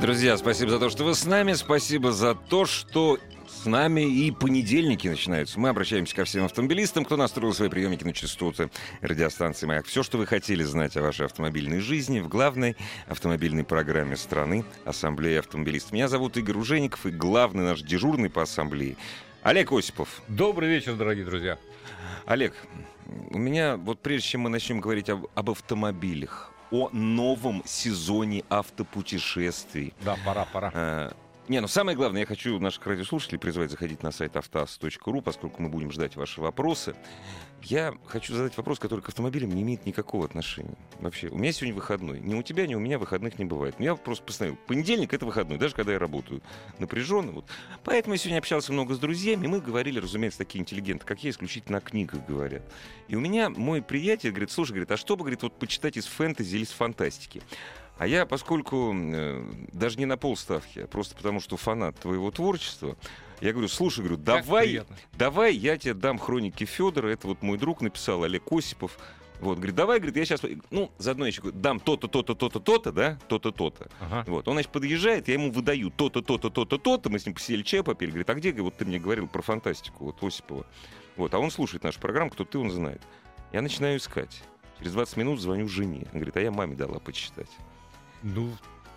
Друзья, спасибо за то, что вы с нами. Спасибо за то, что с нами и понедельники начинаются. Мы обращаемся ко всем автомобилистам, кто настроил свои приемники на частоты радиостанции «Маяк». Все, что вы хотели знать о вашей автомобильной жизни в главной автомобильной программе страны «Ассамблея автомобилистов». Меня зовут Игорь Ужеников, и главный наш дежурный по ассамблее Олег Осипов. Добрый вечер, дорогие друзья. Олег, у меня, вот прежде чем мы начнем говорить об, об автомобилях, о новом сезоне автопутешествий. Да, пора, пора. Не, ну самое главное, я хочу наших радиослушателей призвать заходить на сайт автоаз.ру, поскольку мы будем ждать ваши вопросы. Я хочу задать вопрос, который к автомобилям не имеет никакого отношения. Вообще, у меня сегодня выходной. Ни у тебя, ни у меня выходных не бывает. Но я просто постановил, понедельник — это выходной, даже когда я работаю напряженно. Вот. Поэтому я сегодня общался много с друзьями, мы говорили, разумеется, такие интеллигенты, как я, исключительно о книгах говорят. И у меня мой приятель говорит, слушай, говорит, а что бы, говорит, вот почитать из фэнтези или из фантастики? А я, поскольку э, даже не на полставки, а просто потому, что фанат твоего творчества, я говорю, слушай, говорю, давай, давай я тебе дам хроники Федора. Это вот мой друг написал, Олег Осипов. Вот, говорит, давай, говорит, я сейчас, ну, заодно еще дам то-то, то-то, то-то, то-то, да, то-то, то-то. Ага. Вот, он, значит, подъезжает, я ему выдаю то-то, то-то, то-то, то-то, мы с ним посидели чай попили, говорит, а где, вот ты мне говорил про фантастику, вот, Осипова. Вот, а он слушает нашу программу, кто ты, он знает. Я начинаю искать. Через 20 минут звоню жене. Он говорит, а я маме дала почитать. Ну,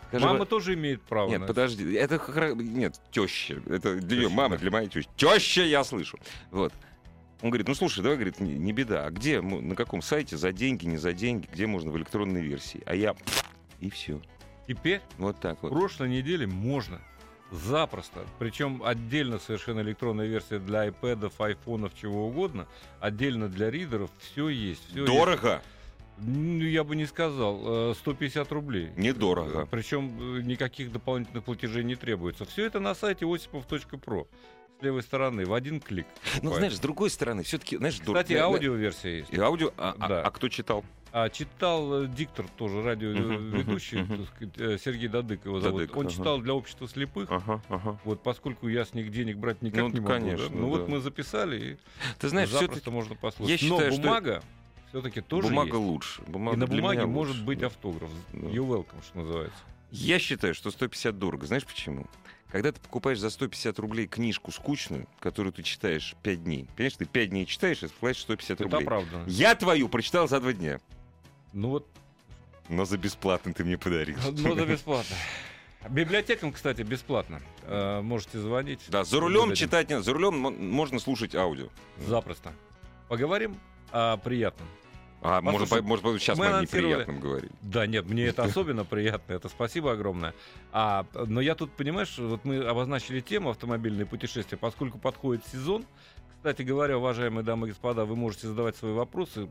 Скажи, мама тоже имеет право. Нет, на подожди, это нет теща, это для ее мамы, для моей тещи. Теща, я слышу. Вот. Он говорит, ну слушай, давай, говорит, не, не беда. А где, на каком сайте, за деньги, не за деньги, где можно в электронной версии? А я и все. Теперь? Вот так вот. Прошлой неделе можно. Запросто. Причем отдельно совершенно электронная версия для iPad, айфонов, чего угодно. Отдельно для ридеров. Все есть. Все Дорого? Есть. Ну, я бы не сказал. 150 э, рублей. Недорого. Причем э, никаких дополнительных платежей не требуется. Все это на сайте осипов.про с левой стороны в один клик. Ну, знаешь, с другой стороны, все-таки, знаешь, Кстати, дор... аудиоверсия есть. И аудио. А, а да. а, а кто читал? А читал э, диктор тоже радиоведущий, uh-huh, Сергей Дадык его зовут. Дадык, Он ага. читал для общества слепых. Ага, ага. Вот поскольку я с них денег брать никак ну, не могу. Конечно, да? Ну да. вот мы записали и Ты знаешь, запросто можно послушать. Я считаю, Но бумага все-таки тоже Бумага есть. лучше. Бумага и на бумаге может быть автограф. Да. You welcome, что называется. Я считаю, что 150 дорого. Знаешь почему? Когда ты покупаешь за 150 рублей книжку скучную, которую ты читаешь 5 дней, понимаешь, ты 5 дней читаешь и платишь 150 рублей. Это правда. Я твою прочитал за 2 дня. Ну вот. Но за бесплатно ты мне подаришь. Но за бесплатно. Библиотекам, кстати, бесплатно. Э, можете звонить. Да, за рулем читать нет, за рулем можно слушать аудио. Запросто. Поговорим о приятном. А, может, может, сейчас мы, мы о неприятном говорим. Да, нет, мне это особенно приятно, это спасибо огромное. А, но я тут, понимаешь, вот мы обозначили тему автомобильные путешествия, поскольку подходит сезон. Кстати говоря, уважаемые дамы и господа, вы можете задавать свои вопросы.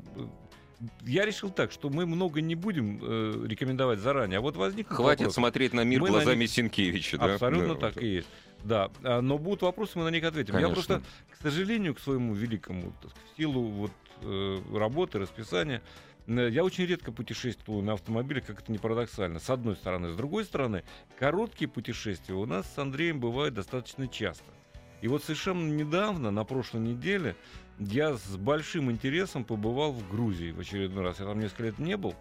Я решил так, что мы много не будем э, рекомендовать заранее, а вот возник Хватит вопрос. смотреть на мир мы глазами на них... Сенкевича, да? Абсолютно да, так вот. и есть. Да, а, но будут вопросы, мы на них ответим. Конечно. Я просто, к сожалению, к своему великому, так, в силу вот э, работы, расписания. Э, я очень редко путешествую на автомобиле, как это не парадоксально, с одной стороны. С другой стороны, короткие путешествия у нас с Андреем бывают достаточно часто. И вот совершенно недавно, на прошлой неделе, я с большим интересом побывал в Грузии в очередной раз. Я там несколько лет не был,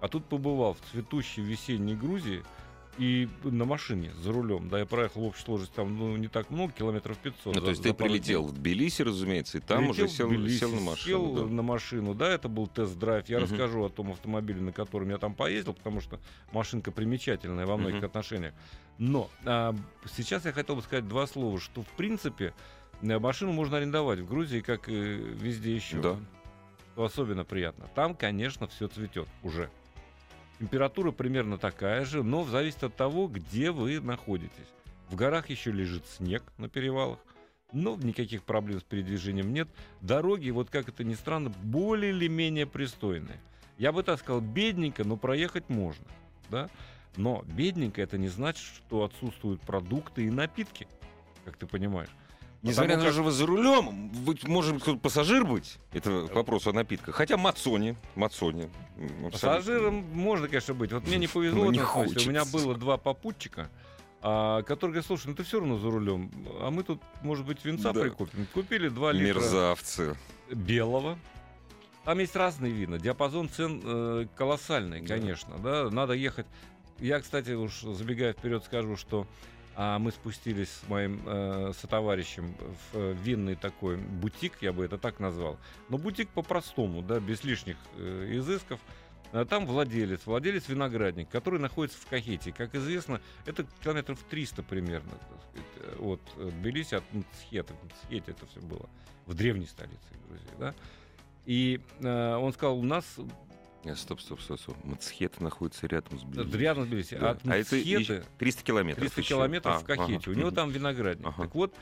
а тут побывал в цветущей весенней Грузии – и на машине за рулем. Да, я проехал в общей сложности там ну, не так много, километров 500. Ну, за, то есть ты прилетел дней. в Тбилиси, разумеется, и там прилетел уже сел, Тбилиси, сел на машину. Сел да. на машину, да, это был тест-драйв. Я uh-huh. расскажу о том автомобиле, на котором я там поездил, потому что машинка примечательная во многих uh-huh. отношениях. Но а, сейчас я хотел бы сказать два слова, что в принципе э, машину можно арендовать в Грузии, как и везде еще. Да. Особенно приятно. Там, конечно, все цветет уже. Температура примерно такая же, но зависит от того, где вы находитесь. В горах еще лежит снег на перевалах, но никаких проблем с передвижением нет. Дороги, вот как это ни странно, более или менее пристойные. Я бы так сказал, бедненько, но проехать можно. Да? Но бедненько это не значит, что отсутствуют продукты и напитки, как ты понимаешь. Несмотря на то, что вы за рулем, вы, может кто пассажир быть? Это к вопросу о напитках. Хотя Мацони, Мацони. Пассажиром можно, конечно, быть. Вот мне не повезло, не у меня было два попутчика, а, которые говорят, слушай, ну ты все равно за рулем, а мы тут, может быть, винца да. прикупим. Купили два литра Мерзавцы. белого. Там есть разные вина, диапазон цен э, колоссальный, конечно, да. да, надо ехать. Я, кстати, уж забегая вперед, скажу, что а мы спустились с моим э, сотоварищем в э, винный такой бутик, я бы это так назвал. Но бутик по-простому, да, без лишних э, изысков. А там владелец, владелец виноградник, который находится в Кахете. Как известно, это километров 300 примерно сказать, от Тбилиси, от Мцхета. В Мцхете это все было, в древней столице Грузии. Да? И э, он сказал, у нас стоп, стоп, стоп, стоп. Мацхет находится рядом с Тбилиси. Рядом с Тбилиси. Да. От а это 300 километров 300 еще. километров а, в Кахете. Ага. У него там виноградник. Ага. Так вот,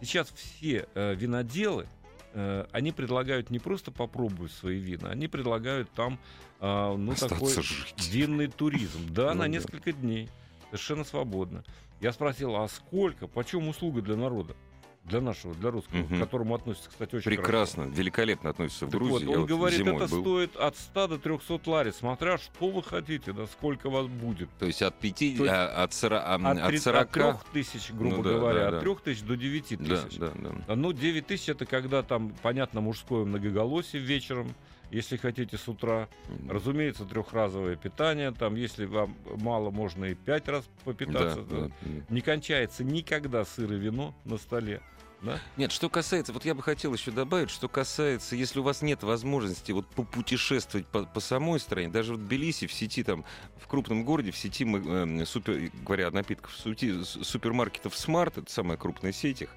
сейчас все э, виноделы, э, они предлагают не просто попробовать свои вина, они предлагают там э, ну, такой жить. винный туризм. Да, ну, на несколько дней. Совершенно свободно. Я спросил, а сколько, почем услуга для народа? Для нашего, для русского, угу. к которому относится, кстати, очень Прекрасно, хорошо. великолепно относится в Грузии. Вот, он говорит, это был. стоит от 100 до 300 лари, смотря что вы хотите, да, сколько вас будет. То есть от 5, есть, а, от, 40, а, от, от 40... От 3 тысяч, грубо ну, да, говоря, да, да. от 3 тысяч до 9 тысяч. Да, да, да. Ну, 9 тысяч это когда там, понятно, мужское многоголосие вечером, если хотите с утра. Разумеется, трехразовое питание. Там, если вам мало, можно и пять раз попитаться. Да, да. Не кончается никогда сыр и вино на столе. Да? Нет, что касается, вот я бы хотел еще добавить, что касается, если у вас нет возможности вот попутешествовать по, по самой стране, даже в Тбилиси, в сети там, в крупном городе, в сети, э, супер, говоря о напитках, в сети супермаркетов Smart, это самая крупная сеть их,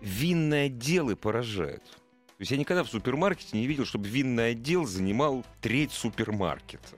винные отделы поражают. То есть я никогда в супермаркете не видел, чтобы винный отдел занимал треть супермаркета.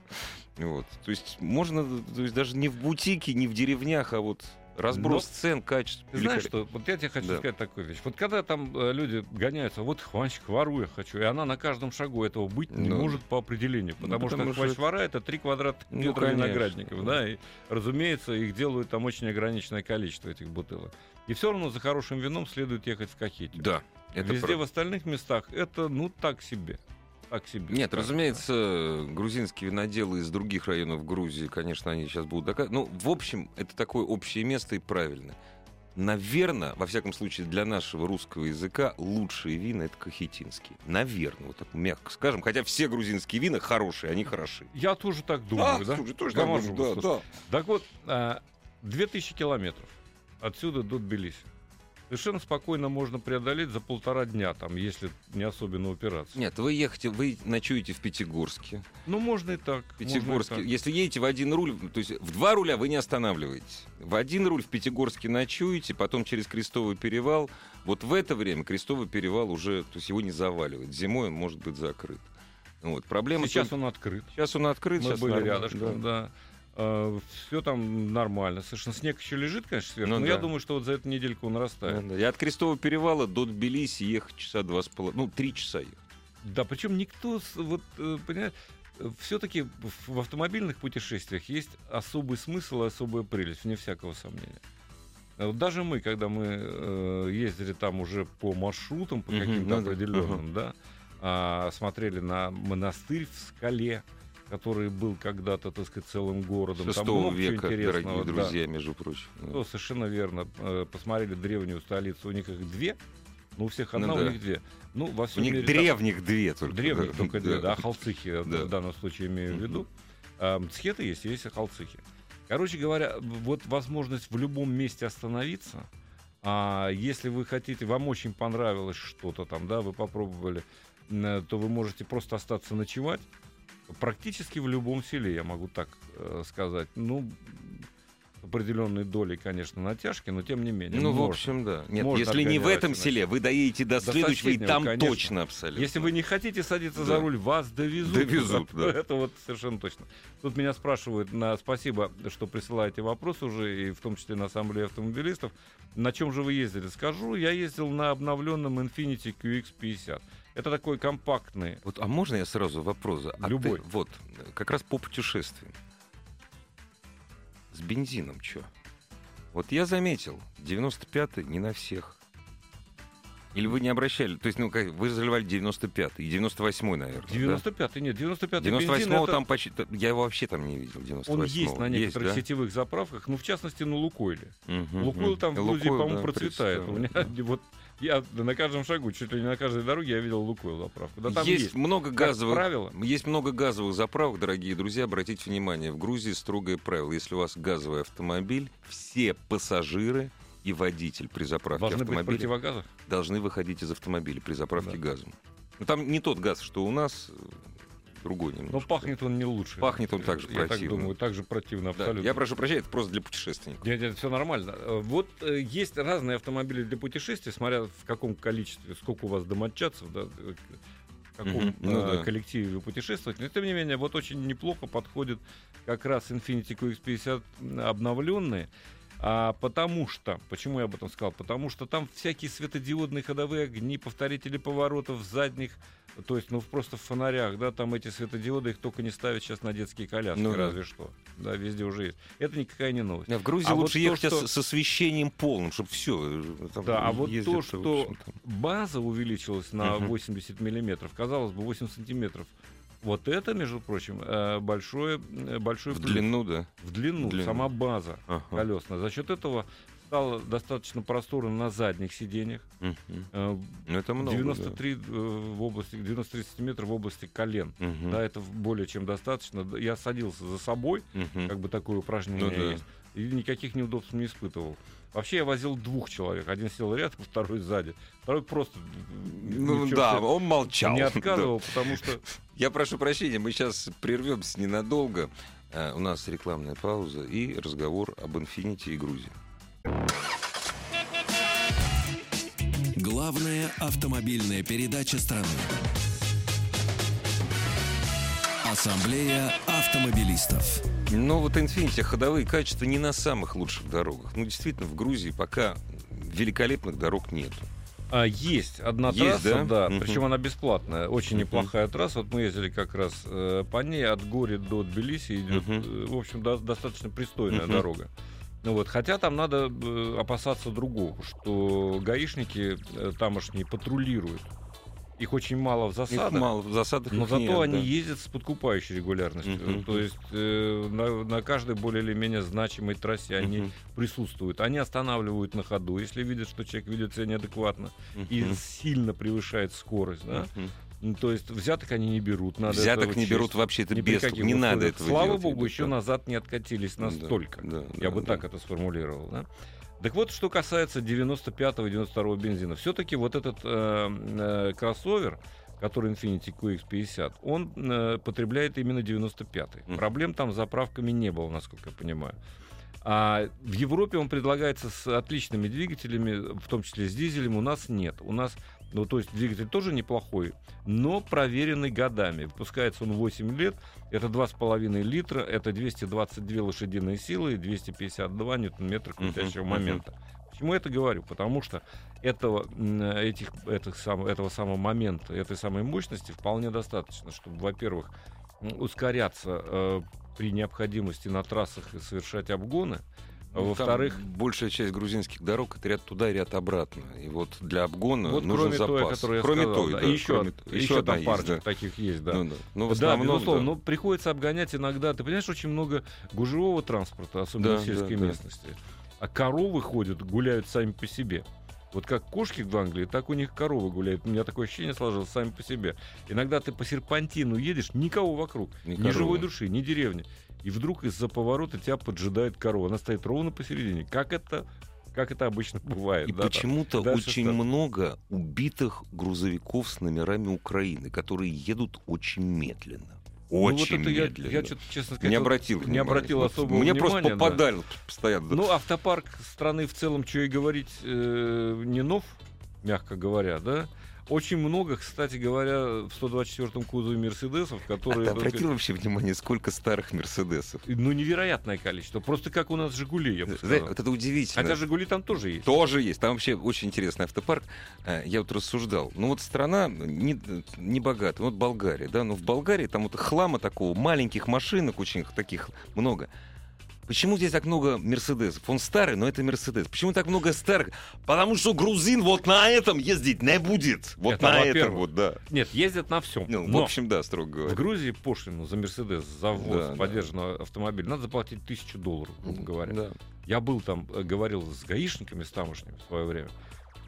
Вот. То есть можно, то есть даже не в бутике, не в деревнях, а вот Разброс Но, цен, качество. Знаешь что, вот я тебе хочу да. сказать такую вещь. Вот когда там э, люди гоняются, вот хванчик, вору я хочу, и она на каждом шагу этого быть не ну, может по определению, потому, ну, потому что хвач вора это 3 квадратных ну, метра конечно. виноградников, да, и, разумеется, их делают там очень ограниченное количество этих бутылок. И все равно за хорошим вином следует ехать в Кахете. Да. Это Везде правда. в остальных местах это, ну, так себе так себе. Нет, разумеется, грузинские виноделы из других районов Грузии, конечно, они сейчас будут доказывать. Ну, в общем, это такое общее место и правильно. Наверное, во всяком случае, для нашего русского языка лучшие вина это кахетинские. Наверное, вот так мягко скажем. Хотя все грузинские вина хорошие, они хороши. Я тоже так думаю, а, да? Слушай, тоже так думаю, да, да. Так вот, 2000 а, километров отсюда до Тбилиси совершенно спокойно можно преодолеть за полтора дня, там, если не особенно упираться. Нет, вы ехаете, вы ночуете в Пятигорске. Ну, можно и так. Пятигорске. И так. Если едете в один руль, то есть в два руля вы не останавливаетесь. В один руль в Пятигорске ночуете, потом через Крестовый перевал. Вот в это время Крестовый перевал уже, то есть его не заваливает. Зимой он может быть закрыт. Вот. Проблема сейчас он открыт. Сейчас он открыт. Мы сейчас были нормально, рядышком, да. да. Uh, все там нормально. Совершенно снег еще лежит, конечно, сверху, ну, но да. я думаю, что вот за эту недельку он растает. Ну, да. И от Крестового перевала до Тбилиси ехать часа два с половиной, ну, три часа ехать. Да, причем никто, вот, э, понимаете, все-таки в автомобильных путешествиях есть особый смысл и особая прелесть, вне всякого сомнения. А даже мы, когда мы э, ездили там уже по маршрутам, по каким-то uh-huh, определенным, uh-huh. да, э, смотрели на монастырь в скале, который был когда-то, так сказать, целым городом. Там много века, дорогие друзья, да. между прочим. Ну, совершенно верно. Э, посмотрели древнюю столицу, у них их две, ну, у всех одна, ну, да. у них две. Ну, во всем у них мире, древних там... две только. Древних да. только две, да, халцихи да. в данном случае имею в виду. А, мцхеты есть, есть и халцихи. Короче говоря, вот возможность в любом месте остановиться, а если вы хотите, вам очень понравилось что-то там, да, вы попробовали, то вы можете просто остаться ночевать, практически в любом селе, я могу так э, сказать. Ну, определенной долей, конечно, натяжки, но тем не менее. Ну, можно, в общем, да. Нет, если не в этом селе, вы доедете до, до следующего, и там конечно. точно абсолютно. Если вы не хотите садиться да. за руль, вас довезут. Довезут, да. Это вот совершенно точно. Тут меня спрашивают, на спасибо, что присылаете вопрос уже, и в том числе на Ассамблее автомобилистов. На чем же вы ездили? Скажу, я ездил на обновленном Infiniti QX50. Это такой компактный. Вот, а можно я сразу вопрос? А Любой. Ты, вот, как раз по путешествиям. С бензином что? Вот я заметил, 95-й не на всех. Или вы не обращали? То есть, ну, как, вы заливали 95-й и 98-й, наверное. 95-й, да? нет, 95-й 98-го это... там почти... Я его вообще там не видел, 98 Он есть на некоторых есть, да? сетевых заправках, ну, в частности, на Лукойле. Угу, Лукойл там в Грузии, по-моему, да, процветает. У меня вот я на каждом шагу, чуть ли не на каждой дороге я видел Лукойл заправку. Да, там есть, есть много газовых правила. Есть много газовых заправок, дорогие друзья. Обратите внимание, в Грузии строгое правило. Если у вас газовый автомобиль, все пассажиры и водитель при заправке Должны автомобиля должны выходить из автомобиля при заправке да. газом. Но ну, там не тот газ, что у нас, другой немножко. Но пахнет он не лучше. Пахнет он также Я противно. так думаю, так же противно абсолютно. Да, я прошу прощения, это просто для путешественников. Нет, нет, все нормально. Э, вот э, есть разные автомобили для путешествий, смотря в каком количестве, сколько у вас домочадцев, да, э, в каком mm-hmm. ну, э, да. коллективе вы путешествуете. Но тем не менее, вот очень неплохо подходит как раз Infiniti QX50 обновленные. А, потому что, почему я об этом сказал? Потому что там всякие светодиодные ходовые огни, повторители поворотов задних, то есть, ну, просто в фонарях, да, там эти светодиоды, их только не ставят сейчас на детские коляски, ну, разве да. что. Да, везде уже есть. Это никакая не новость. А в Грузии а лучше вот ехать то, что... с освещением полным, чтобы все. Э, да, а вот то, что база увеличилась на uh 80 миллиметров, казалось бы, 8 сантиметров, вот это, между прочим, э, большое, э, большой В длину, да? В длину, длину. сама база ага. колесная. За счет этого стало достаточно просторно на задних сиденьях. Угу. Это много, 93 да. в области, 93 сантиметров в области колен. Угу. Да, это более чем достаточно. Я садился за собой, угу. как бы такое упражнение ну, да. есть, и никаких неудобств не испытывал. Вообще я возил двух человек. Один сел рядом, второй сзади. Второй просто... Ну да, он молчал. Не отказывал, да. потому что... Я прошу прощения, мы сейчас прервемся ненадолго. Uh, у нас рекламная пауза и разговор об Infinity и Грузии. Главная автомобильная передача страны. Ассамблея автомобилистов. Но вот Infiniti ходовые качества не на самых лучших дорогах. Ну, действительно, в Грузии пока великолепных дорог нету. А, есть одна есть, трасса, да, да угу. причем она бесплатная, очень угу. неплохая трасса. Вот мы ездили как раз э, по ней от Гори до Тбилиси идет, угу. э, в общем, до, достаточно пристойная угу. дорога. Ну вот, хотя там надо э, опасаться другого, что гаишники э, тамошние патрулируют. Их очень мало в засадах. Их мало в засадах. Но зато нет, они да. ездят с подкупающей регулярностью. Uh-huh. То есть э, на, на каждой более или менее значимой трассе они uh-huh. присутствуют. Они останавливают на ходу, если видят, что человек ведет себя неадекватно uh-huh. и сильно превышает скорость. Да? Uh-huh. Ну, то есть взяток они не берут. Надо взяток не берут вообще, это без, не надо этого Слава делать. богу, еще назад не откатились настолько. Да, да, Я да, бы да. так это сформулировал. Да? Так вот, что касается 95-го и 92-го бензина. Все-таки вот этот э, э, кроссовер, который Infiniti QX50, он э, потребляет именно 95-й. Mm. Проблем там с заправками не было, насколько я понимаю. А в Европе он предлагается с отличными двигателями, в том числе с дизелем. У нас нет. У нас ну, то есть двигатель тоже неплохой, но проверенный годами. Выпускается он 8 лет, это 2,5 литра, это 222 лошадиные силы и 252 ньютон-метра крутящего uh-huh, момента. Uh-huh. Почему я это говорю? Потому что этого, этих, этих сам, этого самого момента, этой самой мощности вполне достаточно, чтобы, во-первых, ускоряться э, при необходимости на трассах и совершать обгоны, ну, Во-вторых, большая часть грузинских дорог это ряд туда и ряд обратно. И вот для обгона вот нужен кроме запас. Той, кроме сказал, той, да. да, еще, кроме, еще, еще там парочка да. таких есть, да. Ну, да. Ну, в основном, да, безусловно. Да. Но приходится обгонять иногда. Ты понимаешь, очень много гужевого транспорта, особенно да, в сельской да, местности. Да. А коровы ходят, гуляют сами по себе. Вот как кошки в Англии, так у них коровы гуляют. У меня такое ощущение сложилось сами по себе. Иногда ты по серпантину едешь, никого вокруг. Ни, ни живой души, ни деревни и вдруг из-за поворота тебя поджидает корова. Она стоит ровно посередине. Как это как это обычно бывает. И да, почему-то очень стар... много убитых грузовиков с номерами Украины, которые едут очень медленно. Очень ну, вот это медленно. Я, я честно сказать, не обратил, не обратил особого Мне внимания. просто попадали да. постоянно. Ну, автопарк страны в целом, что и говорить, э, не нов, мягко говоря, да. Очень много, кстати говоря, в 124-м кузове Мерседесов, которые... А ты обратил вообще внимание, сколько старых Мерседесов? Ну, невероятное количество. Просто как у нас Жигули, я бы сказал. Вот это удивительно. Хотя Жигули там тоже есть. Тоже есть. Там вообще очень интересный автопарк. Э, я вот рассуждал. Ну, вот страна не, не богатая. Вот Болгария, да? Но в Болгарии там вот хлама такого, маленьких машинок очень таких много. Почему здесь так много Мерседесов? Он старый, но это Мерседес. Почему так много старых? Потому что грузин вот на этом ездить не будет. Вот это, на этом вот, да. Нет, ездят на всем. Ну, в общем, да, строго говоря. В Грузии пошлину за Мерседес, за ввоз да, поддержанного да. автомобиля надо заплатить тысячу долларов, грубо говоря. Да. Я был там, э, говорил с гаишниками, с тамошними в свое время.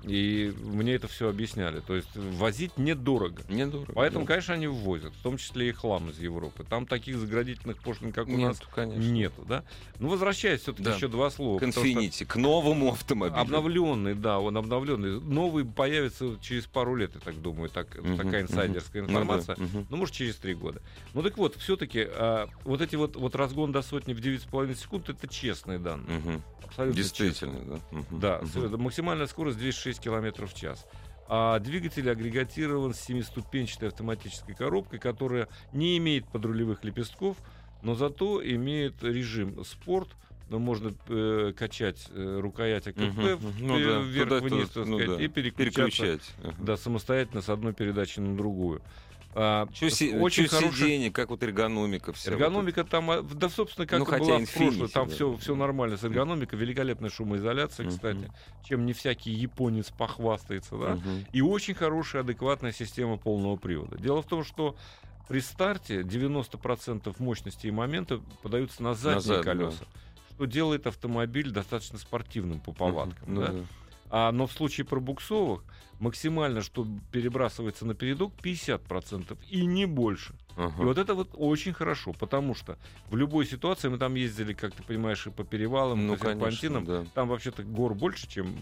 И мне это все объясняли. То есть возить недорого. Недорого. Поэтому, да. конечно, они ввозят, в том числе и хлам из Европы. Там таких заградительных пошлин, как у Нет, нас, конечно. нету. Да? Ну, возвращаясь все-таки да. еще два слова. К Infiniti, к новому автомобилю. Обновленный, да, он обновленный. Новый появится через пару лет, я так думаю. Так, угу, такая инсайдерская угу. информация. Ну, да, угу. ну, может, через три года. Ну, так вот, все-таки а, вот эти вот, вот разгон до сотни в 9,5 секунд, это честные данные. Угу. Абсолютно Действительно, честные. да. Угу. Да, угу. максимальная скорость 206 км в час. А двигатель агрегатирован с семиступенчатой автоматической коробкой, которая не имеет подрулевых лепестков, но зато имеет режим спорт, но можно э, качать э, рукоять АКП угу, ну, да, вверх-вниз, ну, да. и переключать uh да, самостоятельно с одной передачи на другую. А, что си- очень что хороший... сиденье, как вот эргономика вся. Эргономика вот там, а, да, собственно, как ну, и была в прошлом, там да. все, все нормально с эргономикой, великолепная шумоизоляция, кстати, uh-huh. чем не всякий японец похвастается, да, uh-huh. и очень хорошая, адекватная система полного привода. Дело в том, что при старте 90% мощности и момента подаются на задние Назад, колеса, да. что делает автомобиль достаточно спортивным по повадкам. Uh-huh. да? Да. А, но в случае пробуксовых максимально, что перебрасывается на передок, 50% и не больше. Ага. И вот это вот очень хорошо, потому что в любой ситуации мы там ездили, как ты понимаешь, и по перевалам, ну, по серпантинам. Да. Там вообще-то гор больше, чем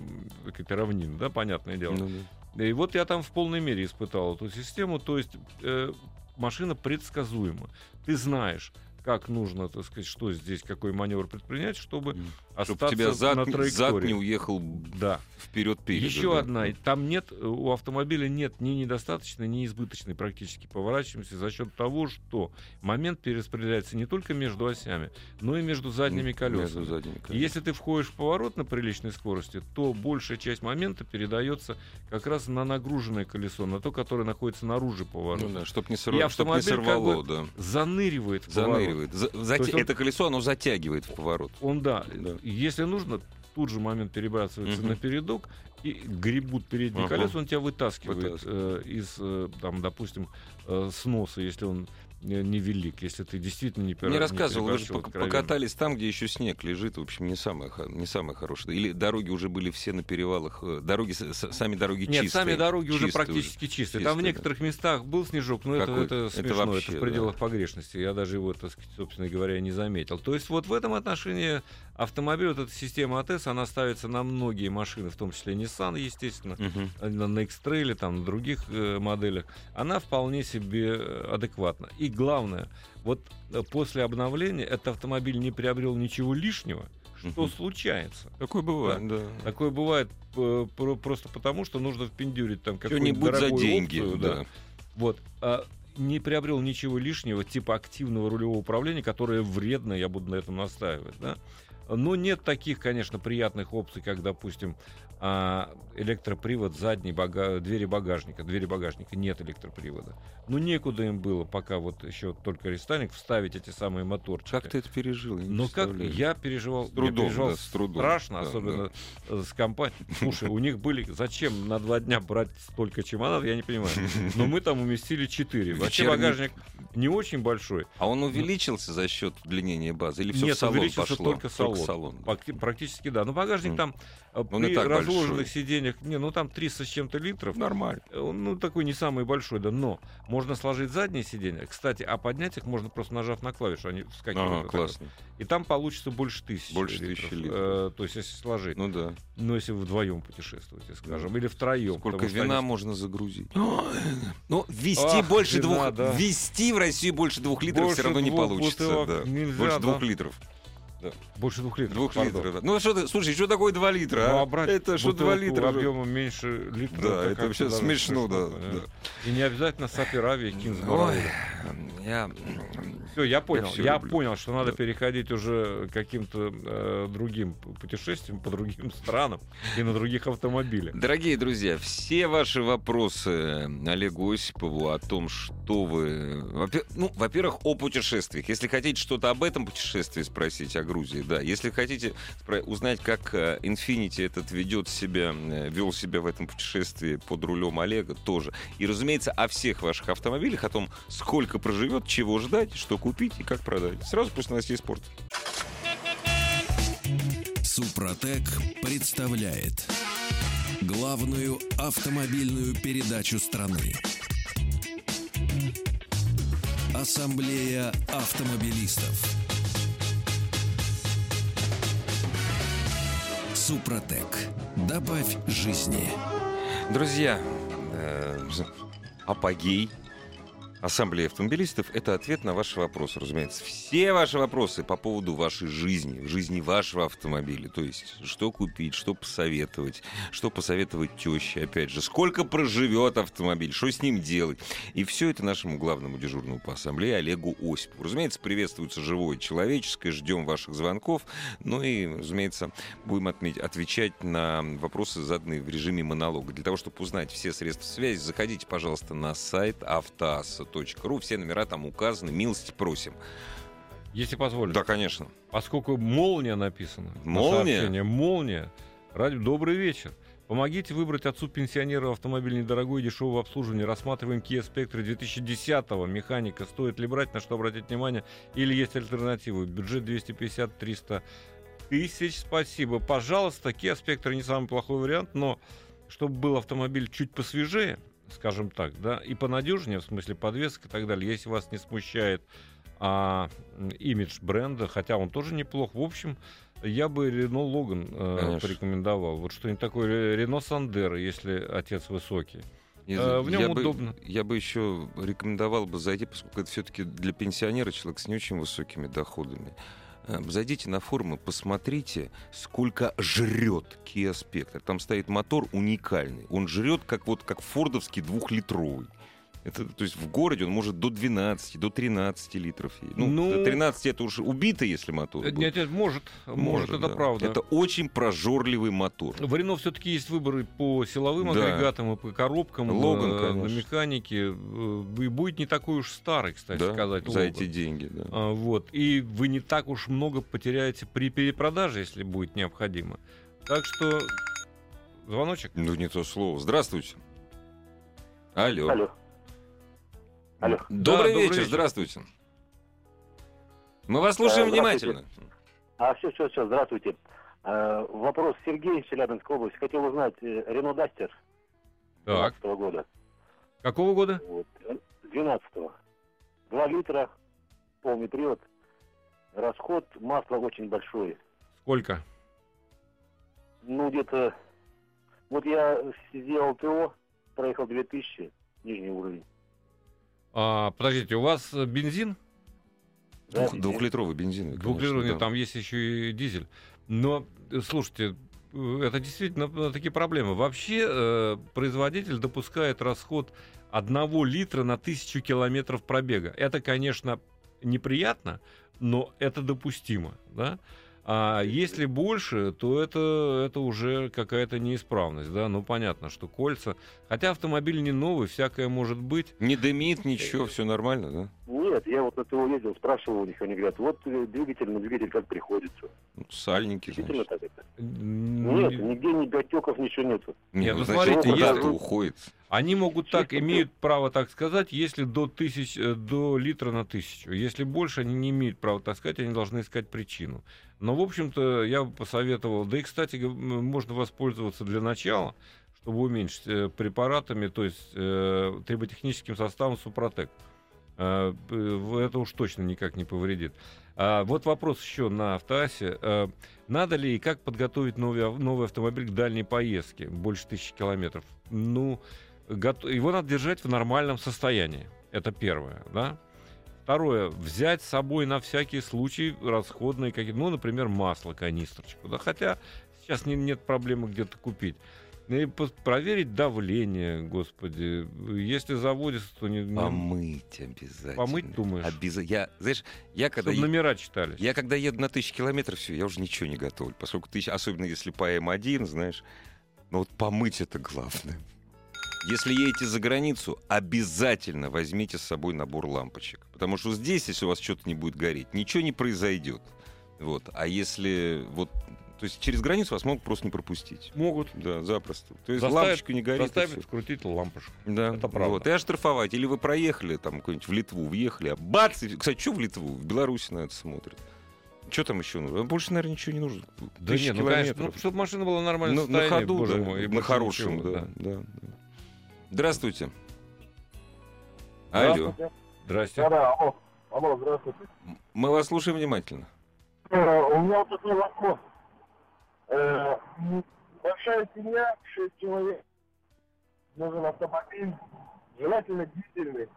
какие-то равнины, да, понятное дело. Ну, да. И вот я там в полной мере испытал эту систему. То есть э, машина предсказуема. Ты знаешь, как нужно, так сказать, что здесь, какой маневр предпринять, чтобы остаться Чтобы тебя зад, на траектории. зад не уехал да. вперед перед. Еще да. одна. Там нет, у автомобиля нет ни недостаточной, ни избыточной практически поворачиваемости за счет того, что момент перераспределяется не только между осями, но и между задними колесами. Между задними колесами. Если ты входишь в поворот на приличной скорости, то большая часть момента передается как раз на нагруженное колесо, на то, которое находится наружу поворота. Ну, да, чтобы не, сорв... чтоб не сорвало, как бы да. заныривает в Заныривает. За, за... Это он... колесо, оно затягивает в поворот. Он, да. да если нужно, тут же момент перебрасывается угу. на передок и гребут передние ага. колеса, он тебя вытаскивает, вытаскивает. Э, из, э, там, допустим, э, сноса, если он невелик, если ты действительно не Не рассказывал, вы же покатались там, где еще снег лежит, в общем, не самое, не самое хорошее. Или дороги уже были все на перевалах, э, дороги, сами дороги Нет, чистые. сами дороги чистые, уже практически чистые. чистые. Там в некоторых да. местах был снежок, но это, это смешно, это, вообще, это в пределах да. погрешности. Я даже его, так сказать, собственно говоря, не заметил. То есть вот в этом отношении автомобиль, вот эта система АТС, она ставится на многие машины, в том числе Nissan, естественно, uh-huh. на, X-Trail, там, на других э, моделях. Она вполне себе э, адекватна. И главное, вот э, после обновления этот автомобиль не приобрел ничего лишнего, что случается. Такое бывает, да. да. Такое бывает э, просто потому, что нужно впендюрить там какую-нибудь за деньги, опцию, да. да. Вот. А, не приобрел ничего лишнего, типа активного рулевого управления, которое вредно, я буду на этом настаивать, да. Но нет таких, конечно, приятных опций, как, допустим, а, электропривод задней бага... двери багажника. Двери багажника нет электропривода. Ну, некуда им было, пока вот еще только рестайлинг, вставить эти самые моторчики. Как ты это пережил? Я ну, как я переживал, с трудом, я переживал да, с трудом. страшно, да, особенно да. с компанией. Слушай, у них были... Зачем на два дня брать столько чемоданов, я не понимаю. Но мы там уместили четыре. Вообще багажник не очень большой. А он увеличился за счет удлинения базы? Или все Нет, в салон увеличился пошло? только салон. Только салон. Практически да. Но багажник там э, при разложенных сиденьях, не, ну там 300 с чем-то литров. Нормально. Э, ну такой не самый большой, да. Но можно сложить задние сиденья. Кстати, а поднять их можно просто нажав на клавишу, они вскакивают. Ага, классно. И там получится больше тысячи Больше тысячи литров. Э, то есть если сложить. Ну да. Ну если вдвоем путешествуете, скажем, да. или втроем. Сколько вина они... можно загрузить? Ну, ввести Ах, больше вина, двух... Да. Ввести в Россию больше двух литров больше все равно не получится. Да. Нельзя, больше да. двух литров. Да. Больше двух литров. Двух литров. Да. Ну что ты, слушай, что такое два литра? Ну, а, брать это что два литра? объемом меньше литра. Да, это вообще смешно, да, да. И не обязательно саперави кинз Ой, я Все, я понял. Я, я понял, что надо да. переходить уже каким-то э, другим путешествиям по другим странам и на других автомобилях. Дорогие друзья, все ваши вопросы Олегу Осипову о том, что вы... Ну, во-первых, о путешествиях. Если хотите что-то об этом путешествии спросить, о Грузии, да. Если хотите узнать, как э, Infinity этот ведет себя, э, вел себя в этом путешествии под рулем Олега, тоже. И, разумеется, о всех ваших автомобилях, о том, сколько проживет, чего ждать, что купить и как продать. Сразу после новостей спорта. Супротек представляет главную автомобильную передачу страны. Ассамблея автомобилистов. Супротек. Добавь жизни. Друзья, э, апогей Ассамблея автомобилистов — это ответ на ваши вопросы, разумеется. Все ваши вопросы по поводу вашей жизни, жизни вашего автомобиля. То есть, что купить, что посоветовать, что посоветовать теще, опять же, сколько проживет автомобиль, что с ним делать. И все это нашему главному дежурному по ассамблее Олегу Осипову. Разумеется, приветствуется живое человеческое, ждем ваших звонков. Ну и, разумеется, будем отметь, отвечать на вопросы, заданные в режиме монолога. Для того, чтобы узнать все средства связи, заходите, пожалуйста, на сайт автоасса ру. Все номера там указаны. Милости просим. Если позволите. Да, конечно. Поскольку молния написана. Молния? Молния. Ради... Добрый вечер. Помогите выбрать отцу пенсионера автомобиль недорогой и дешевого обслуживания. Рассматриваем Kia Spectre 2010-го. Механика. Стоит ли брать, на что обратить внимание? Или есть альтернативы? Бюджет 250-300 тысяч. Спасибо. Пожалуйста, Kia Spectre не самый плохой вариант, но чтобы был автомобиль чуть посвежее, скажем так, да, и понадежнее, в смысле подвесок и так далее, если вас не смущает а, имидж бренда, хотя он тоже неплох. В общем, я бы Рено Логан э, порекомендовал. Вот что-нибудь такое Рено Сандера, если отец высокий. Не, э, в нем я удобно. Бы, я бы еще рекомендовал бы зайти, поскольку это все-таки для пенсионера человек с не очень высокими доходами. Эм, зайдите на форум и посмотрите, сколько жрет Kia Spectre. Там стоит мотор уникальный. Он жрет как вот как фордовский двухлитровый. Это, то есть в городе он может до 12, до 13 литров. Ну, ну до 13 это уже убито, если мотор. Нет, нет, может, может, может это да. правда. Это очень прожорливый мотор. В Рено все-таки есть выборы по силовым да. агрегатам и по коробкам, Логан, э, на механике. Э, и будет не такой уж старый, кстати да, сказать. За Логан. эти деньги, да. А, вот. И вы не так уж много потеряете при перепродаже, если будет необходимо. Так что звоночек. Ну, не то слово. Здравствуйте. Алло. Алло. Алло. Добрый, да, вечер, вечер, здравствуйте. Мы вас слушаем а, внимательно. А, все, все, все, здравствуйте. А, вопрос Сергей, Челябинская область. Хотел узнать, э, Рено Дастер так. 12 года. Какого года? Вот, 12-го. Два литра, полный привод. Расход масла очень большой. Сколько? Ну, где-то... Вот я сделал ТО, проехал 2000, нижний уровень. А, подождите, у вас э, бензин? Двух, двухлитровый бензин. Двухлитровый, да. там есть еще и дизель. Но, э, слушайте, э, это действительно такие проблемы. Вообще э, производитель допускает расход одного литра на тысячу километров пробега. Это, конечно, неприятно, но это допустимо. Да? А если больше, то это, это уже какая-то неисправность, да, ну понятно, что кольца, хотя автомобиль не новый, всякое может быть. Не дымит, ничего, все нормально, да? Нет, я вот на ТО ездил, спрашивал у них, они говорят, вот э, двигатель на двигатель как приходится. Ну, сальники, Действительно значит. так это? Нет, нигде ни гатеков, ничего нету. Нет, ну, ну смотрите, если... уходит. Они могут так, имеют право так сказать, если до, тысяч, э, до литра на тысячу. Если больше, они не имеют права так сказать, они должны искать причину. Но, в общем-то, я бы посоветовал, да и, кстати, можно воспользоваться для начала, чтобы уменьшить э, препаратами, то есть э, триботехническим составом Супротек. Это уж точно никак не повредит. А вот вопрос еще на автоасе. Э, надо ли и как подготовить новый, новый автомобиль к дальней поездке, больше тысячи километров? Ну, его надо держать в нормальном состоянии. Это первое, да? Второе, взять с собой на всякий случай расходные какие-то, ну, например, масло, канистрочку, да, хотя сейчас не, нет проблемы где-то купить. И проверить давление, господи. Если заводится, то не... Помыть обязательно. Помыть, думаешь? Обязательно. Я, знаешь, я когда... Чтобы номера читались. Я когда еду на тысячу километров, все, я уже ничего не готовлю. Поскольку ты, особенно если по М1, знаешь, ну вот помыть это главное. Если едете за границу, обязательно возьмите с собой набор лампочек. Потому что здесь, если у вас что-то не будет гореть, ничего не произойдет. Вот. А если вот то есть через границу вас могут просто не пропустить. Могут. Да, запросто. То есть заставят, лампочка не горит. Заставят вкрутить лампочку. Да. Это правда. Вот. И оштрафовать. Или вы проехали там куда-нибудь в Литву, въехали, а бац! Кстати, что в Литву? В Беларуси на это смотрят. Что там еще нужно? Больше, наверное, ничего не нужно. Да нет, ну, конечно, ну, чтобы машина была нормально ну, на ходу, боже да, мой, на хорошем, ничего, да, да. да. Здравствуйте. Алло. Здрасте. Да, да, алло. Алло, здравствуйте. Мы вас слушаем внимательно. Э, у меня вот такой вопрос. Э, большая семья, 6 человек. Нужен автомобиль, желательно дизельный.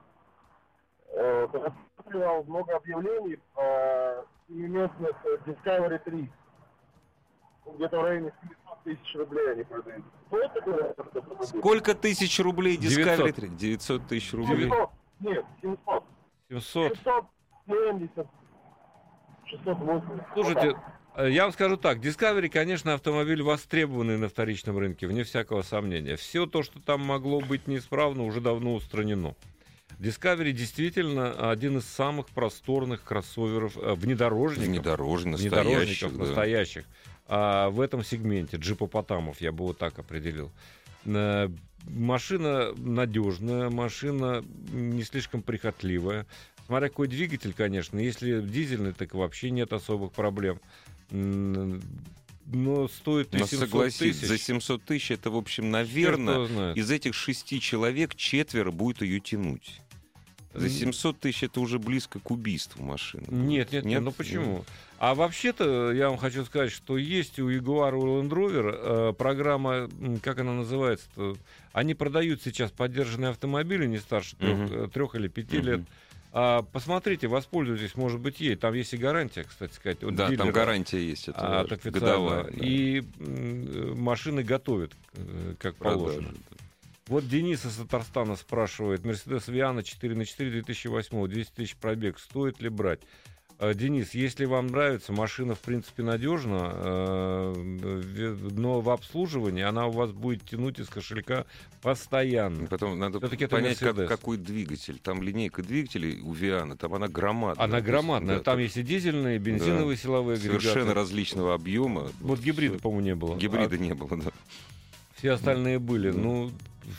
Э, посмотрел много объявлений по семиместных Discovery 3. Где-то в районе 700 тысяч рублей они продают. Сколько тысяч рублей Discovery 3? 900 тысяч рублей. 900. Нет, 700. 700. 770. 680. Слушайте, э, я вам скажу так, Discovery, конечно, автомобиль востребованный на вторичном рынке, вне всякого сомнения. Все то, что там могло быть неисправно, уже давно устранено. Discovery действительно один из самых просторных кроссоверов, э, внедорожников. Внедорожник, внедорожников да. настоящих. А в этом сегменте джипопотамов, я бы вот так определил. Э, машина надежная, машина не слишком прихотливая. Смотря какой двигатель, конечно. Если дизельный, так вообще нет особых проблем. Но стоит ли Но 700 согласись, тысяч? за 700 тысяч это, в общем, наверное, из этих шести человек четверо будет ее тянуть. За 700 тысяч это уже близко к убийству машины. Нет, нет, нет. Ну почему? А вообще-то я вам хочу сказать, что есть у Jaguar и Land Rover э, программа, как она называется? -то? Они продают сейчас поддержанные автомобили не старше трех, uh-huh. трех или пяти uh-huh. лет. А, посмотрите, воспользуйтесь, может быть, ей. Там есть и гарантия, кстати сказать. От да, дилера, там гарантия есть. Это от годовая. Да. И машины готовят, э, как Продажи. положено. Вот Денис из Татарстана спрашивает. Мерседес Виана 4 на 4 2008, 200 тысяч пробег. Стоит ли брать? Э, Денис, если вам нравится, машина в принципе надежна, э, но в обслуживании она у вас будет тянуть из кошелька постоянно. Потом надо понять, как, какой двигатель. Там линейка двигателей у Виана, там она громадная. Она громадная. Да, там есть и дизельные, и бензиновые да. силовые агрегаты. Совершенно различного объема. Вот гибрида, по-моему, не было. Гибрида а... не было, да. Все остальные были. Да. Ну,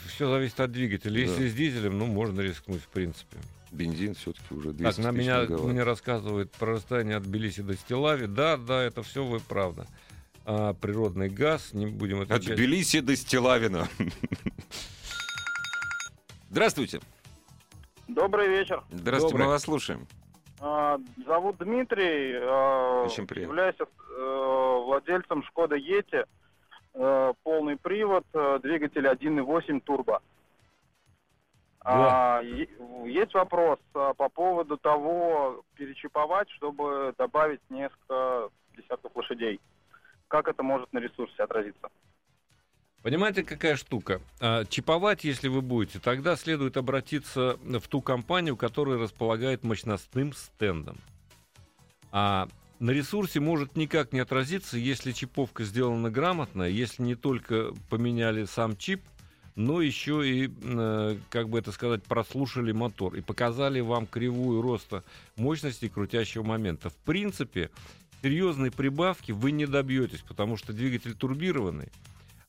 все зависит от двигателя. Если да. с дизелем, ну, можно рискнуть, в принципе. Бензин все-таки уже 200 Так, на меня мне рассказывает про расстояние от Белиси до Стилави. Да, да, это все вы правда. А, природный газ, не будем отвечать. От Тбилиси до Стилавина. Здравствуйте. Добрый вечер. Здравствуйте, Добрый. мы вас слушаем. А, зовут Дмитрий. А, Очень приятно. Являюсь а, владельцем Шкода Ети. А, полный привод, а, двигатель 1.8 турбо. Да. А, есть вопрос а, по поводу того, перечиповать, чтобы добавить несколько десятков лошадей. Как это может на ресурсе отразиться? Понимаете, какая штука? А, чиповать, если вы будете, тогда следует обратиться в ту компанию, которая располагает мощностным стендом. А на ресурсе может никак не отразиться, если чиповка сделана грамотно, если не только поменяли сам чип – но еще и, э, как бы это сказать, прослушали мотор и показали вам кривую роста мощности крутящего момента. В принципе, серьезной прибавки вы не добьетесь, потому что двигатель турбированный.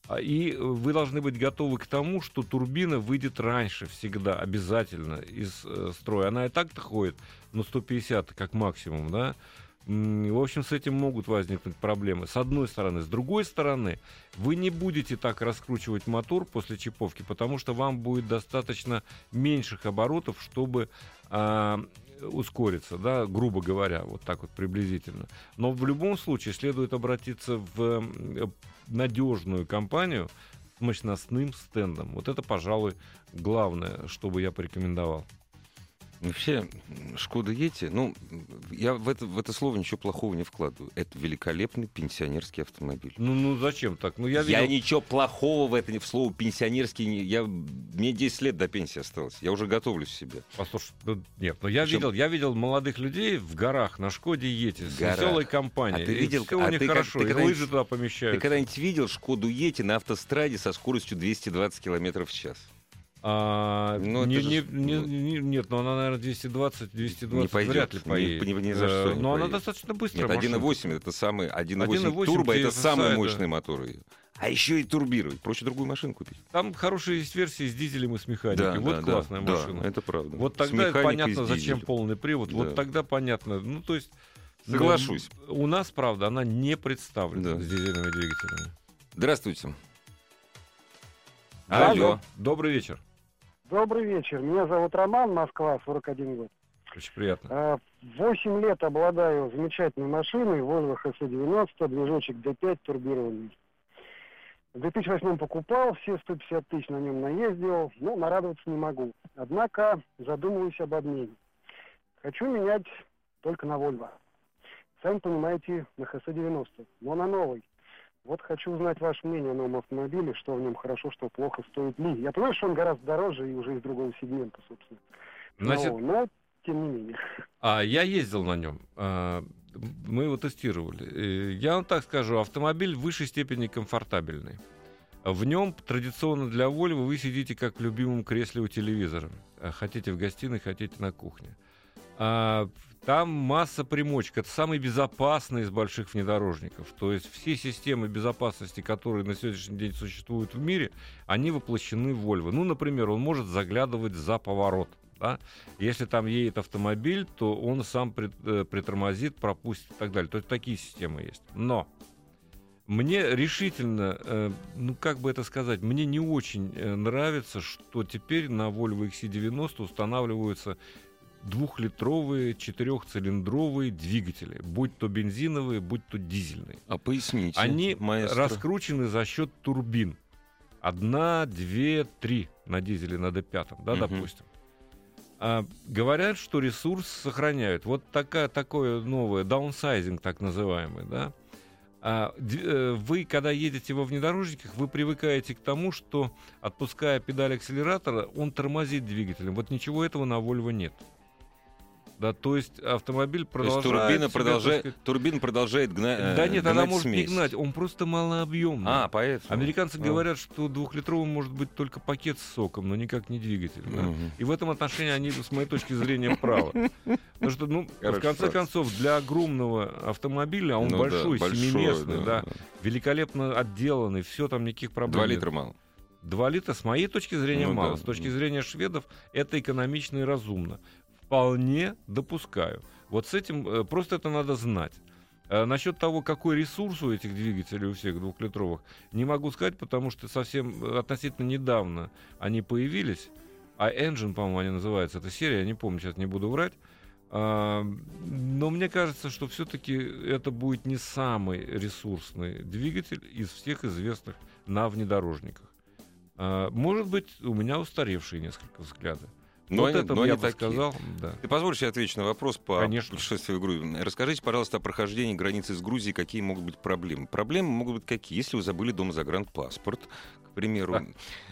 А, и вы должны быть готовы к тому, что турбина выйдет раньше всегда, обязательно из э, строя. Она и так-то ходит, ну, 150 как максимум, да. В общем, с этим могут возникнуть проблемы. С одной стороны. С другой стороны, вы не будете так раскручивать мотор после чиповки, потому что вам будет достаточно меньших оборотов, чтобы а, ускориться, да, грубо говоря, вот так вот приблизительно. Но в любом случае следует обратиться в надежную компанию с мощностным стендом. Вот это, пожалуй, главное, что бы я порекомендовал. Вообще, Шкода Ети, ну, я в это, в это слово ничего плохого не вкладываю. Это великолепный пенсионерский автомобиль. Ну, ну зачем так? Ну, я, видел... я ничего плохого в это, в слово пенсионерский, не, я, мне 10 лет до пенсии осталось. Я уже готовлюсь себе. Послушай, ну, нет, но я видел, я видел молодых людей в горах на Шкоде Ети с веселой компанией. А ты видел, все а у них ты, хорошо, ты, и лыжи туда помещают. Ты когда-нибудь видел Шкоду Ети на автостраде со скоростью 220 км в час? А, ну, не, не, не, не, нет, но она, наверное, 220, 220 не пойдет, вряд ли поедет. Ни, ни, ни за что не Но она достаточно быстрая Нет, 1.8 это самый 1.8 турбо, это самый мощный да. мотор. А еще и турбировать. Проще другую машину купить. Там хорошие есть версии с дизелем и с механикой. Да, вот да, классная да, машина. Да, это правда. Вот тогда понятно, зачем полный привод. Да. Вот тогда понятно. Ну, то есть... Соглашусь. У нас, правда, она не представлена да. с дизельными двигателями. Здравствуйте. Алло. Алло. Добрый вечер. Добрый вечер. Меня зовут Роман, Москва, 41 год. Очень приятно. А, восемь лет обладаю замечательной машиной, Volvo XC90, движочек D5 турбированный. В 2008 покупал, все 150 тысяч на нем наездил, но нарадоваться не могу. Однако задумываюсь об обмене. Хочу менять только на Volvo. Сами понимаете, на XC90, но на новый. Вот хочу узнать ваше мнение о новом автомобиле, что в нем хорошо, что плохо, стоит ли. Я понимаю, что он гораздо дороже и уже из другого сегмента, собственно. Значит... Но, но тем не менее. А я ездил на нем. А, мы его тестировали. Я вам так скажу, автомобиль в высшей степени комфортабельный. В нем традиционно для Volvo вы сидите как в любимом кресле у телевизора. Хотите в гостиной, хотите на кухне. А там масса примочек. Это самый безопасный из больших внедорожников. То есть все системы безопасности, которые на сегодняшний день существуют в мире, они воплощены в Volvo. Ну, например, он может заглядывать за поворот. Да? Если там едет автомобиль, то он сам э, притормозит, пропустит и так далее. То есть такие системы есть. Но мне решительно, э, ну как бы это сказать, мне не очень э, нравится, что теперь на Volvo XC90 устанавливаются двухлитровые четырехцилиндровые двигатели, будь то бензиновые, будь то дизельные. А поясните. Они маэстро. раскручены за счет турбин. Одна, две, три на дизеле на D5, да, угу. допустим. А, говорят, что ресурс сохраняют. Вот такая, такое новое, даунсайзинг так называемый, да. А, э, вы, когда едете во внедорожниках, вы привыкаете к тому, что, отпуская педаль акселератора, он тормозит двигателем. Вот ничего этого на Volvo нет. Да, то есть автомобиль продолжает... То есть турбина, продолжает, сказать... турбина продолжает гнать Да нет, она может смесь. не гнать, он просто малообъемный. А, поэтому. Американцы а. говорят, что двухлитровый может быть только пакет с соком, но никак не двигатель. Да? Угу. И в этом отношении они, с моей точки зрения, правы. Потому что, ну, Хорошо. в конце концов, для огромного автомобиля, а он ну, большой, да, семиместный, да, да, великолепно отделанный, все там никаких проблем. Два литра мало. Два литра, с моей точки зрения, ну, мало. Да. С точки зрения шведов, это экономично и разумно вполне допускаю. Вот с этим э, просто это надо знать. А насчет того, какой ресурс у этих двигателей, у всех двухлитровых, не могу сказать, потому что совсем э, относительно недавно они появились. А Engine, по-моему, они называются, эта серия, я не помню, сейчас не буду врать. А, но мне кажется, что все-таки это будет не самый ресурсный двигатель из всех известных на внедорожниках. А, может быть, у меня устаревшие несколько взгляды. Но вот они, это но я бы такие. сказал. Да. Ты позволишь, я отвечу на вопрос по Конечно. путешествию в Грузию. Расскажите, пожалуйста, о прохождении границы с Грузией, какие могут быть проблемы. Проблемы могут быть какие? Если вы забыли дома загранпаспорт, к примеру,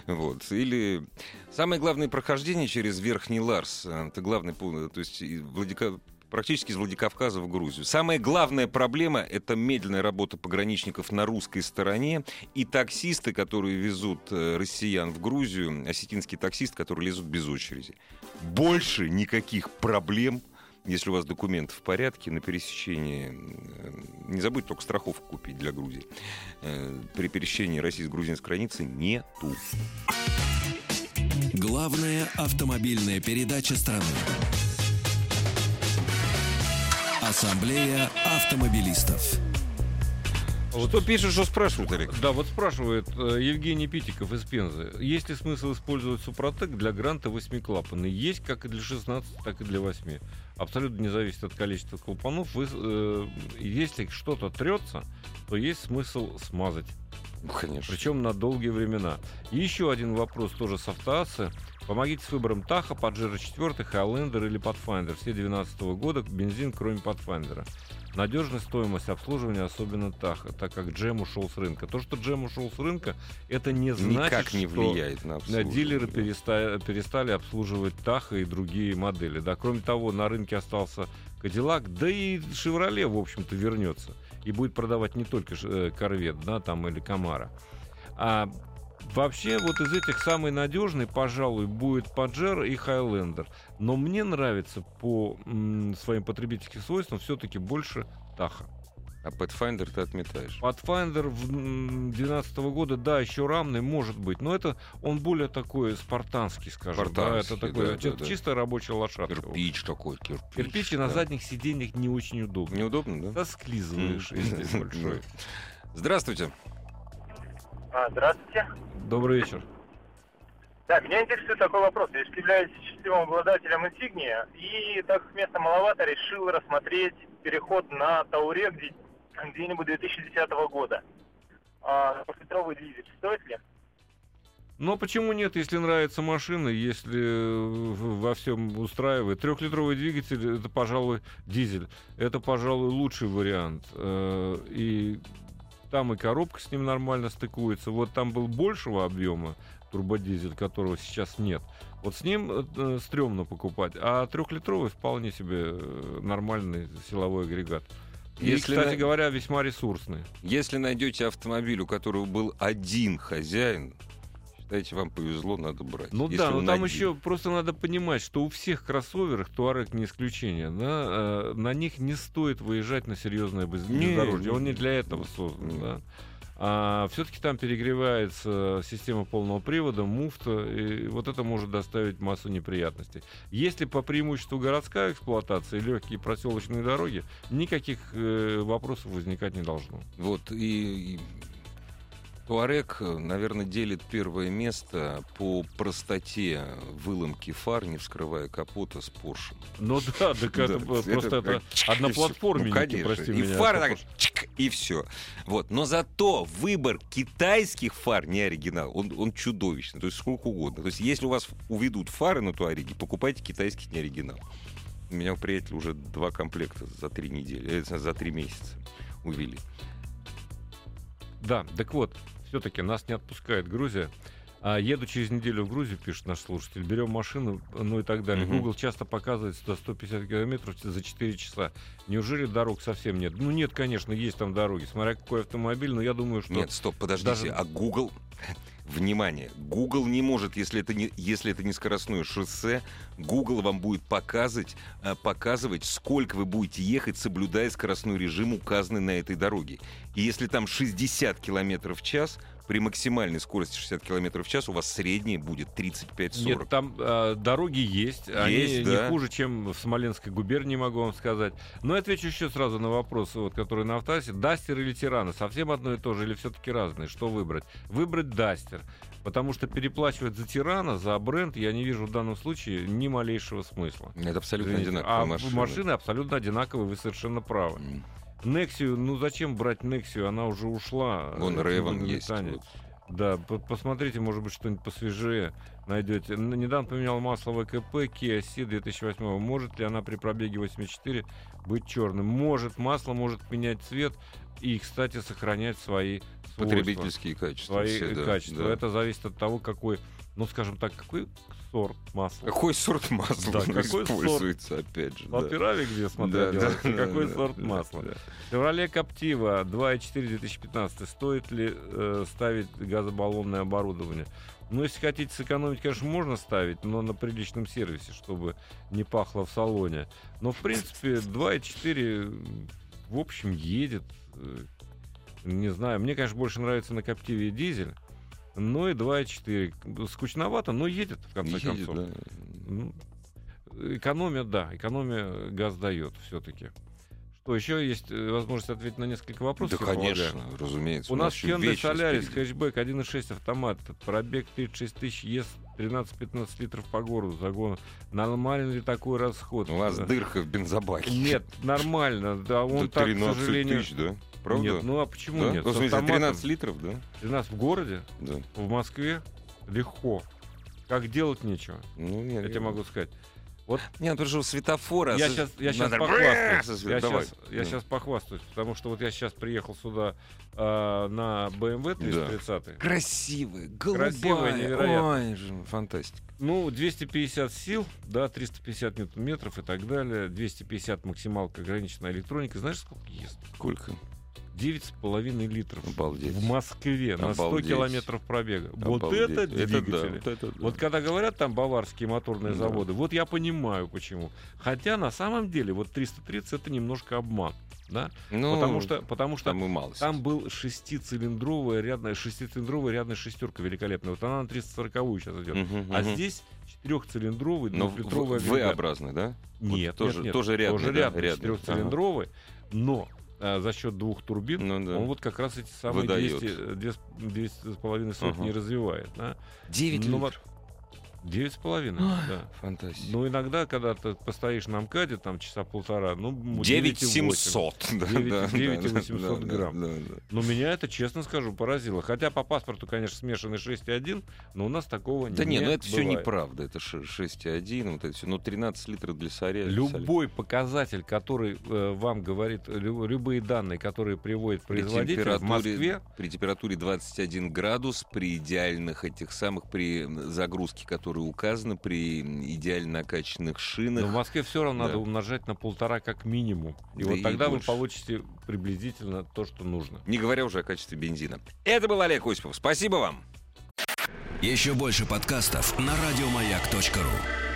да. вот, или самое главное прохождение через Верхний Ларс, это главный пункт, то есть Владика практически из Владикавказа в Грузию. Самая главная проблема — это медленная работа пограничников на русской стороне и таксисты, которые везут э, россиян в Грузию, осетинский таксист, который лезут без очереди. Больше никаких проблем если у вас документы в порядке на пересечении, э, не забудьте только страховку купить для Грузии. Э, при пересечении российско-грузинской границы нету. Главная автомобильная передача страны. Ассамблея автомобилистов. Вот кто пишет, что спрашивают, Олег? Да, вот спрашивает э, Евгений Питиков из Пензы. Есть ли смысл использовать Супротек для гранта 8-клапанный? Есть как и для 16, так и для 8. Абсолютно не зависит от количества клапанов. Вы, э, если что-то трется, то есть смысл смазать. Ну, конечно. Причем на долгие времена. И еще один вопрос тоже с автоассы. Помогите с выбором Таха, Паджеро 4, Хайлендер или Pathfinder. Все 2012 года бензин, кроме Pathfinder. Надежность, стоимость обслуживания, особенно Таха, так как джем ушел с рынка. То, что джем ушел с рынка, это не значит, Никак не влияет на обслуживание. дилеры перестали, перестали обслуживать Таха и другие модели. Да, кроме того, на рынке остался Кадиллак, да и Шевроле, в общем-то, вернется. И будет продавать не только э, Корвет, да, там или Камара. А Вообще, вот из этих самый надежный, пожалуй, будет Паджер и Хайлендер. Но мне нравится по м, своим потребительским свойствам все-таки больше Таха. А Pathfinder ты отметаешь? Pathfinder 2012 года, да, еще рамный, может быть, но это он более такой спартанский, скажем. Спартанский, да, это такой да, это да, да. чистая рабочая лошадка. Кирпич такой, кирпич. Кирпич и на да. задних сиденьях не очень удобно. Неудобно, да? Сосклизываешь, здесь большой. Здравствуйте. А, здравствуйте. Добрый вечер. Да, меня интересует такой вопрос. Я являюсь счастливым обладателем инсигния, и так как места маловато, решил рассмотреть переход на Тауре где- где-нибудь 2010 года. А, двухлитровый двигатель стоит ли? Но почему нет, если нравится машина, если э, во всем устраивает? Трехлитровый двигатель это, пожалуй, дизель. Это, пожалуй, лучший вариант. Э, И там и коробка с ним нормально стыкуется. Вот там был большего объема турбодизель, которого сейчас нет. Вот с ним э, э, стрёмно покупать. А трехлитровый вполне себе э, нормальный силовой агрегат. И, Если кстати на- говоря, весьма ресурсный. Если найдете автомобиль, у которого был один хозяин, считайте, вам повезло, надо брать. Ну да, но он там один. еще просто надо понимать, что у всех кроссоверах, Туарек не исключение, да, э, на них не стоит выезжать на серьезное Не, бездорожье. Он не, не для этого создан, не. да. А все-таки там перегревается система полного привода, муфта, и вот это может доставить массу неприятностей. Если по преимуществу городская эксплуатация, легкие проселочные дороги, никаких э, вопросов возникать не должно. Вот, и, и Туарек, наверное, делит первое место по простоте выломки фар, не вскрывая капота с Порше. Ну да, так это просто это одноплатформенники, Ну, прости и фары так, чик, и все. Вот. Но зато выбор китайских фар, не оригинал, он, он чудовищный. То есть сколько угодно. То есть если у вас уведут фары на Туареге, покупайте китайский не оригинал. У меня у приятеля уже два комплекта за три недели, э, за три месяца увели. Да, так вот, все-таки нас не отпускает Грузия. А еду через неделю в Грузию, пишет наш слушатель, берем машину, ну и так далее. Мгм. Google часто показывает 100-150 километров за 4 часа. Неужели дорог совсем нет? Ну нет, конечно, есть там дороги, смотря какой автомобиль, но я думаю, что... Нет, стоп, подождите. даже- А Google... Внимание, Google не может, если это не, если это не скоростное шоссе, Google вам будет показывать, э, показывать, сколько вы будете ехать, соблюдая скоростной режим, указанный на этой дороге. И если там 60 километров в час, при максимальной скорости 60 километров в час у вас средняя будет 35-40. Нет, там э, дороги есть, они Есть, не да. хуже, чем в Смоленской губернии, могу вам сказать. Но я отвечу еще сразу на вопрос, вот, который на автоасе. Дастер или Тирана? Совсем одно и то же или все-таки разные? Что выбрать? Выбрать Дастер. Потому что переплачивать за Тирана, за бренд, я не вижу в данном случае ни малейшего смысла. Это абсолютно Извините. одинаковая а машина. машины абсолютно одинаковые, вы совершенно правы. М. Нексию, ну зачем брать Нексию? Она уже ушла. Вон в Реван есть. Вот. Да, по- посмотрите, может быть, что-нибудь посвежее найдете. Недавно поменял масло ВКП Kia Ceed 2008. Может ли она при пробеге 84 быть черным? Может. Масло может менять цвет и, кстати, сохранять свои свойства, Потребительские качества. свои все, да, качества. да. Это зависит от того, какой, ну, скажем так, какой сорт масла. Какой сорт масла Да, какой сорт? используется, опять же. В да. Где Да, смотрел, да, да, какой да, сорт да, масла. да. Chevrolet Captiva 2.4 2015. Стоит ли э, ставить газобаллонное оборудование? Ну, если хотите сэкономить, конечно, можно ставить, но на приличном сервисе, чтобы не пахло в салоне. Но, в принципе, 2.4, в общем, едет. Э, Не знаю, мне, конечно, больше нравится на Captiva дизель, но и 2.4. Скучновато, но едет, в конце Едет, концов. да. Ну, экономия, да, экономия газ дает все-таки. Что еще есть э, возможность ответить на несколько вопросов? Да, я полагаю? конечно, разумеется. У нас еще Hyundai Solaris, хэтчбэк 1.6 автомат, пробег 36 тысяч, ест 13-15 литров по городу загона. Нормальный ли такой расход? У вас Э, дырка в бензобаке. Нет, нормально, да, он так, к 13 сожалению... тысяч, да? Правда? Нет, ну а почему да? нет? Ну, в смысле, автоматом 13 литров, да? 13 в городе, Да. в Москве легко. как делать нечего. Ну, нет, я тебе могу сказать. Вот. Не, ну потому что светофора... Я сейчас, я сейчас похвастаюсь. Я, сейчас, я сейчас похвастаюсь, потому что вот я сейчас приехал сюда э, на BMW 330. Да. Красивый, голубая. Красивая, невероятно. Ой, же, фантастика. Ну, 250 сил, да, 350 ньютон-метров и так далее. 250 максималка ограниченная электроника. Знаешь, сколько ест? Сколько? 9,5 литров Обалдеть. в Москве Обалдеть. на 100 километров пробега. Обалдеть. Вот это двигатели. Это да, вот, это да. вот когда говорят там баварские моторные да. заводы, вот я понимаю почему. Хотя на самом деле вот 330 это немножко обман. Да? Ну, потому что, потому что там, там был шестицилиндровая рядная, шестицилиндровая рядная шестерка великолепная. Вот она на 340 сейчас идет. Угу, а угу. здесь четырехцилиндровый, двухлитровый V-образный, да? Нет, вот тоже, нет, тоже рядный. Тоже рядный, да, четырехцилиндровый. Ага. Но а, за счет двух турбин, ну, да. он вот как раз эти самые 200, 200, 200 сотни uh-huh. развивает. Да? 9 ну, литров. Девять с половиной, да. Фантастика. Ну, иногда, когда ты постоишь на МКАДе, там, часа полтора, ну, 9 700. 9 800 грамм. Но меня это, честно скажу, поразило. Хотя по паспорту, конечно, смешанный 6,1, но у нас такого да не Да нет, ну это все неправда. Это 6,1, вот это все. Ну, 13 литров для соря. Любой показатель, который э, вам говорит, любые данные, которые приводит производитель в Москве... При температуре 21 градус, при идеальных этих самых, при загрузке, которые которые указаны при идеально накачанных шинах. Но в Москве все равно да. надо умножать на полтора как минимум. И да вот и тогда больше. вы получите приблизительно то, что нужно. Не говоря уже о качестве бензина. Это был Олег Осипов. Спасибо вам. Еще больше подкастов на радиомаяк.ру